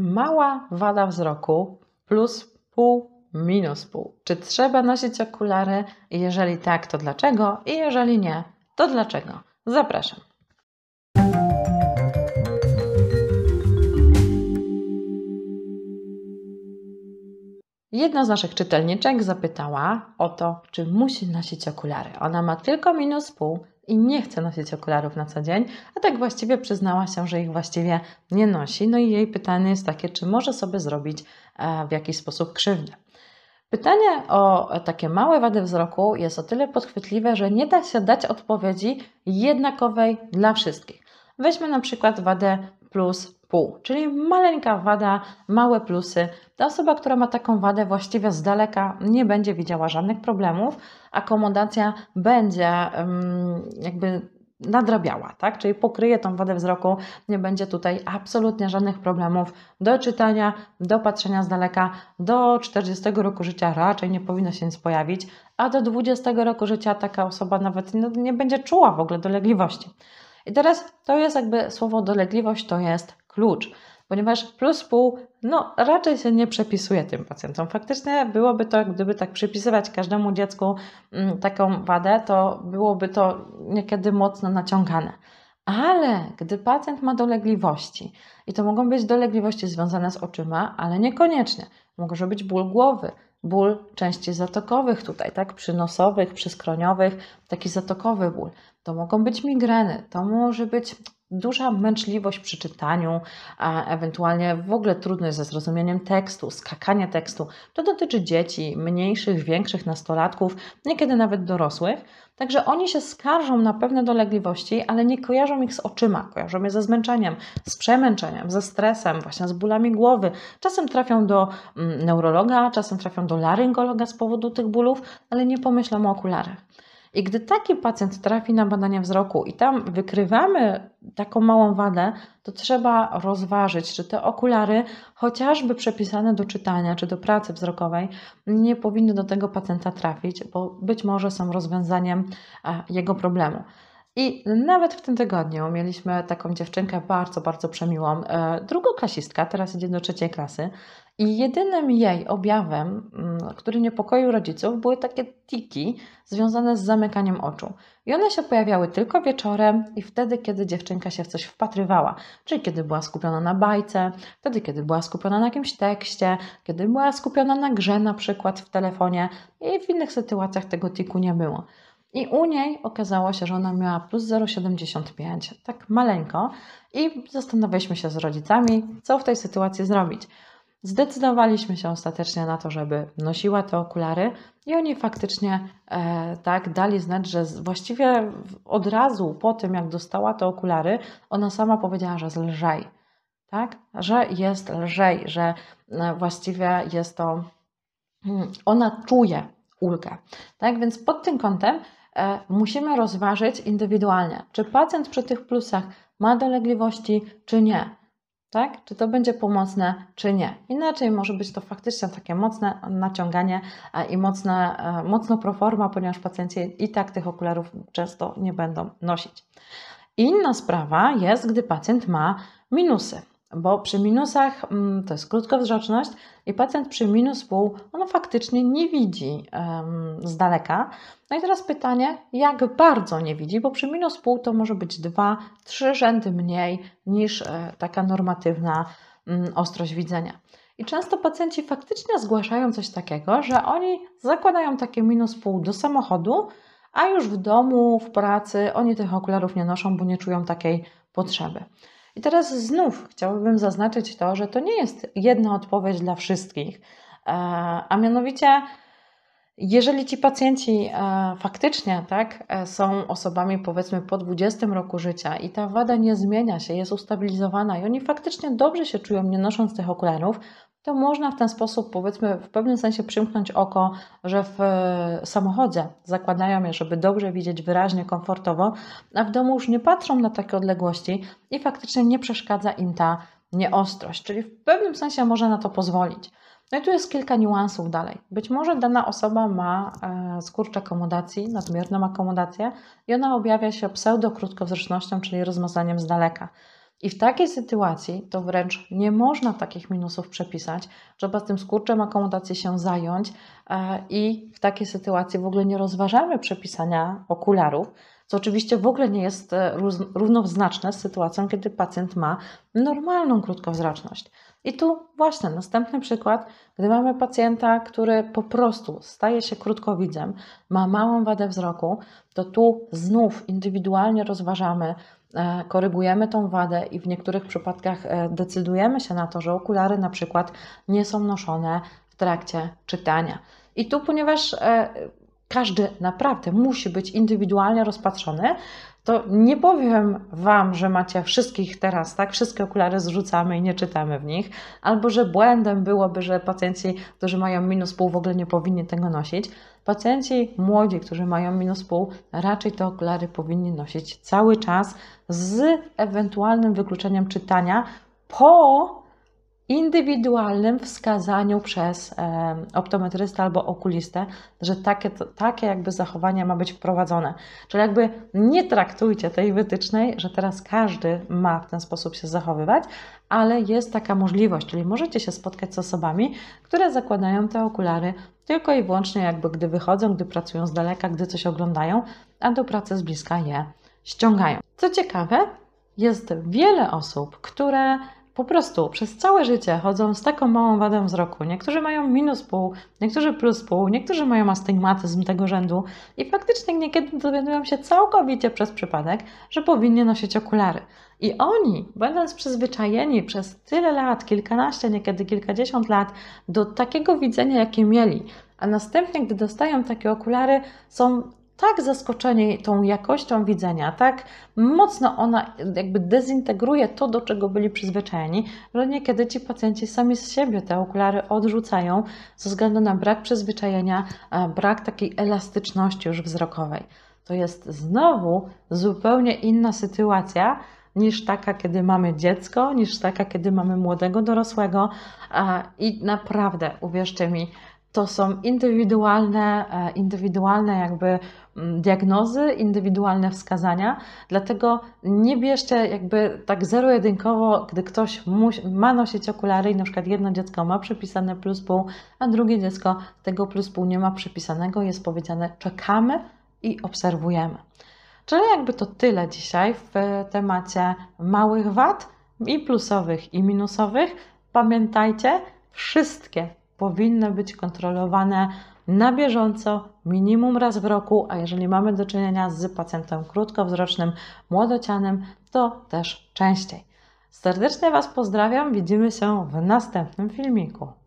Mała wada wzroku plus pół minus pół. Czy trzeba nosić okulary? Jeżeli tak, to dlaczego? I jeżeli nie, to dlaczego? Zapraszam. Jedna z naszych czytelniczek zapytała o to, czy musi nosić okulary. Ona ma tylko minus pół i nie chce nosić okularów na co dzień, a tak właściwie przyznała się, że ich właściwie nie nosi. No i jej pytanie jest takie, czy może sobie zrobić e, w jakiś sposób krzywdę. Pytanie o takie małe wady wzroku jest o tyle podchwytliwe, że nie da się dać odpowiedzi jednakowej dla wszystkich. Weźmy na przykład wadę plus pół, czyli maleńka wada, małe plusy. Ta osoba, która ma taką wadę, właściwie z daleka nie będzie widziała żadnych problemów. Akomodacja będzie jakby nadrabiała, tak? Czyli pokryje tą wadę wzroku, nie będzie tutaj absolutnie żadnych problemów do czytania, do patrzenia z daleka. Do 40 roku życia raczej nie powinno się nic pojawić, a do 20 roku życia taka osoba nawet nie, nie będzie czuła w ogóle dolegliwości. I teraz to jest jakby słowo dolegliwość, to jest klucz, ponieważ plus pół, no raczej się nie przepisuje tym pacjentom. Faktycznie byłoby to, gdyby tak przypisywać każdemu dziecku mm, taką wadę, to byłoby to niekiedy mocno naciągane. Ale gdy pacjent ma dolegliwości, i to mogą być dolegliwości związane z oczyma, ale niekoniecznie, może być ból głowy, ból części zatokowych tutaj, tak, przynosowych, przyskroniowych, taki zatokowy ból. To mogą być migreny, to może być duża męczliwość przy czytaniu, a ewentualnie w ogóle trudność ze zrozumieniem tekstu, skakanie tekstu. To dotyczy dzieci, mniejszych, większych, nastolatków, niekiedy nawet dorosłych. Także oni się skarżą na pewne dolegliwości, ale nie kojarzą ich z oczyma, kojarzą je ze zmęczeniem, z przemęczeniem, ze stresem, właśnie z bólami głowy. Czasem trafią do mm, neurologa, czasem trafią do laryngologa z powodu tych bólów, ale nie pomyślą o okularach. I gdy taki pacjent trafi na badania wzroku i tam wykrywamy taką małą wadę, to trzeba rozważyć, czy te okulary, chociażby przepisane do czytania czy do pracy wzrokowej, nie powinny do tego pacjenta trafić, bo być może są rozwiązaniem e, jego problemu. I nawet w tym tygodniu mieliśmy taką dziewczynkę bardzo, bardzo przemiłą, e, drugoklasistka, teraz idzie do trzeciej klasy i jedynym jej objawem, mm, który niepokoił rodziców, były takie tiki związane z zamykaniem oczu. I one się pojawiały tylko wieczorem i wtedy, kiedy dziewczynka się w coś wpatrywała. Czyli kiedy była skupiona na bajce, wtedy, kiedy była skupiona na jakimś tekście, kiedy była skupiona na grze, na przykład w telefonie i w innych sytuacjach tego tiku nie było. I u niej okazało się, że ona miała plus 0,75, tak maleńko, i zastanawialiśmy się z rodzicami, co w tej sytuacji zrobić. Zdecydowaliśmy się ostatecznie na to, żeby nosiła te okulary i oni faktycznie e, tak dali znać, że właściwie od razu po tym, jak dostała te okulary, ona sama powiedziała, że jest lżej, tak? Że jest lżej, że e, właściwie jest to, hmm, ona czuje ulgę, tak? Więc pod tym kątem e, musimy rozważyć indywidualnie, czy pacjent przy tych plusach ma dolegliwości, czy nie tak? Czy to będzie pomocne, czy nie. Inaczej może być to faktycznie takie mocne naciąganie i mocne, e, mocno proforma, ponieważ pacjenci i tak tych okularów często nie będą nosić. Inna sprawa jest, gdy pacjent ma minusy bo przy minusach mm, to jest krótkowzroczność i pacjent przy minus pół, on faktycznie nie widzi um, z daleka. No i teraz pytanie, jak bardzo nie widzi, bo przy minus pół to może być dwa, trzy rzędy mniej niż e, taka normatywna um, ostrość widzenia. I często pacjenci faktycznie zgłaszają coś takiego, że oni zakładają takie minus pół do samochodu, a już w domu, w pracy oni tych okularów nie noszą, bo nie czują takiej potrzeby. I teraz znów chciałabym zaznaczyć to, że to nie jest jedna odpowiedź dla wszystkich, e, a mianowicie jeżeli ci pacjenci e, faktycznie tak, e, są osobami powiedzmy po 20 roku życia i ta wada nie zmienia się, jest ustabilizowana i oni faktycznie dobrze się czują nie nosząc tych okularów, to można w ten sposób, powiedzmy, w pewnym sensie przymknąć oko, że w e, samochodzie zakładają je, żeby dobrze widzieć wyraźnie, komfortowo, a w domu już nie patrzą na takie odległości i faktycznie nie przeszkadza im ta nieostrość, czyli w pewnym sensie można na to pozwolić. No i tu jest kilka niuansów dalej. Być może dana osoba ma e, skurcz akomodacji, nadmierną akomodację i ona objawia się pseudokrótkowzrocznością, czyli rozmazaniem z daleka. I w takiej sytuacji to wręcz nie można takich minusów przepisać. Trzeba z tym skurczem akomodacji się zająć e, i w takiej sytuacji w ogóle nie rozważamy przepisania okularów, co oczywiście w ogóle nie jest e, równoznaczne z sytuacją, kiedy pacjent ma normalną krótkowzroczność. I tu właśnie następny przykład, gdy mamy pacjenta, który po prostu staje się krótkowidzem, ma małą wadę wzroku, to tu znów indywidualnie rozważamy, korygujemy tą wadę i w niektórych przypadkach e, decydujemy się na to, że okulary na przykład nie są noszone w trakcie czytania. I tu, ponieważ każdy naprawdę musi być indywidualnie rozpatrzony, to nie powiem Wam, że macie wszystkich teraz, tak? Wszystkie okulary zrzucamy i nie czytamy w nich, albo że błędem byłoby, że pacjenci, którzy mają minus pół, w ogóle nie powinni tego nosić. Pacjenci młodzi, którzy mają minus pół, raczej te okulary powinni nosić cały czas z ewentualnym wykluczeniem czytania po indywidualnym wskazaniu przez e, optometrystę albo okulistę, że takie, takie jakby zachowanie ma być wprowadzone. Czyli jakby nie traktujcie tej wytycznej, że teraz każdy ma w ten sposób się zachowywać, ale jest taka możliwość, czyli możecie się spotkać z osobami, które zakładają te okulary tylko i wyłącznie jakby gdy wychodzą, gdy pracują z daleka, gdy coś oglądają, a do pracy z bliska je ściągają. Co ciekawe, jest wiele osób, które po prostu przez całe życie chodzą z taką małą wadą wzroku. Niektórzy mają minus pół, niektórzy plus pół, niektórzy mają astygmatyzm tego rzędu i faktycznie niekiedy dowiadują się całkowicie przez przypadek, że powinni nosić okulary. I oni, będąc przyzwyczajeni przez tyle lat, kilkanaście, niekiedy kilkadziesiąt lat, do takiego widzenia, jakie mieli, a następnie, gdy dostają takie okulary, są tak zaskoczeni tą jakością widzenia, tak mocno ona jakby dezintegruje to, do czego byli przyzwyczajeni, że niekiedy ci pacjenci sami z siebie te okulary odrzucają ze względu na brak przyzwyczajenia, brak takiej elastyczności już wzrokowej. To jest znowu zupełnie inna sytuacja niż taka, kiedy mamy dziecko, niż taka, kiedy mamy młodego dorosłego. I naprawdę, uwierzcie mi, to są indywidualne, e, indywidualne jakby diagnozy, indywidualne wskazania, dlatego nie bierzcie jakby tak zero-jedynkowo, gdy ktoś ma nosić okulary i na przykład jedno dziecko ma przypisane plus pół, a drugie dziecko tego plus pół nie ma przypisanego, jest powiedziane czekamy i obserwujemy. Czyli jakby to tyle dzisiaj w temacie małych wad i plusowych i minusowych. Pamiętajcie, wszystkie powinny być kontrolowane na bieżąco, minimum raz w roku, a jeżeli mamy do czynienia z pacjentem krótkowzrocznym, młodocianym, to też częściej. Serdecznie Was pozdrawiam, widzimy się w następnym filmiku.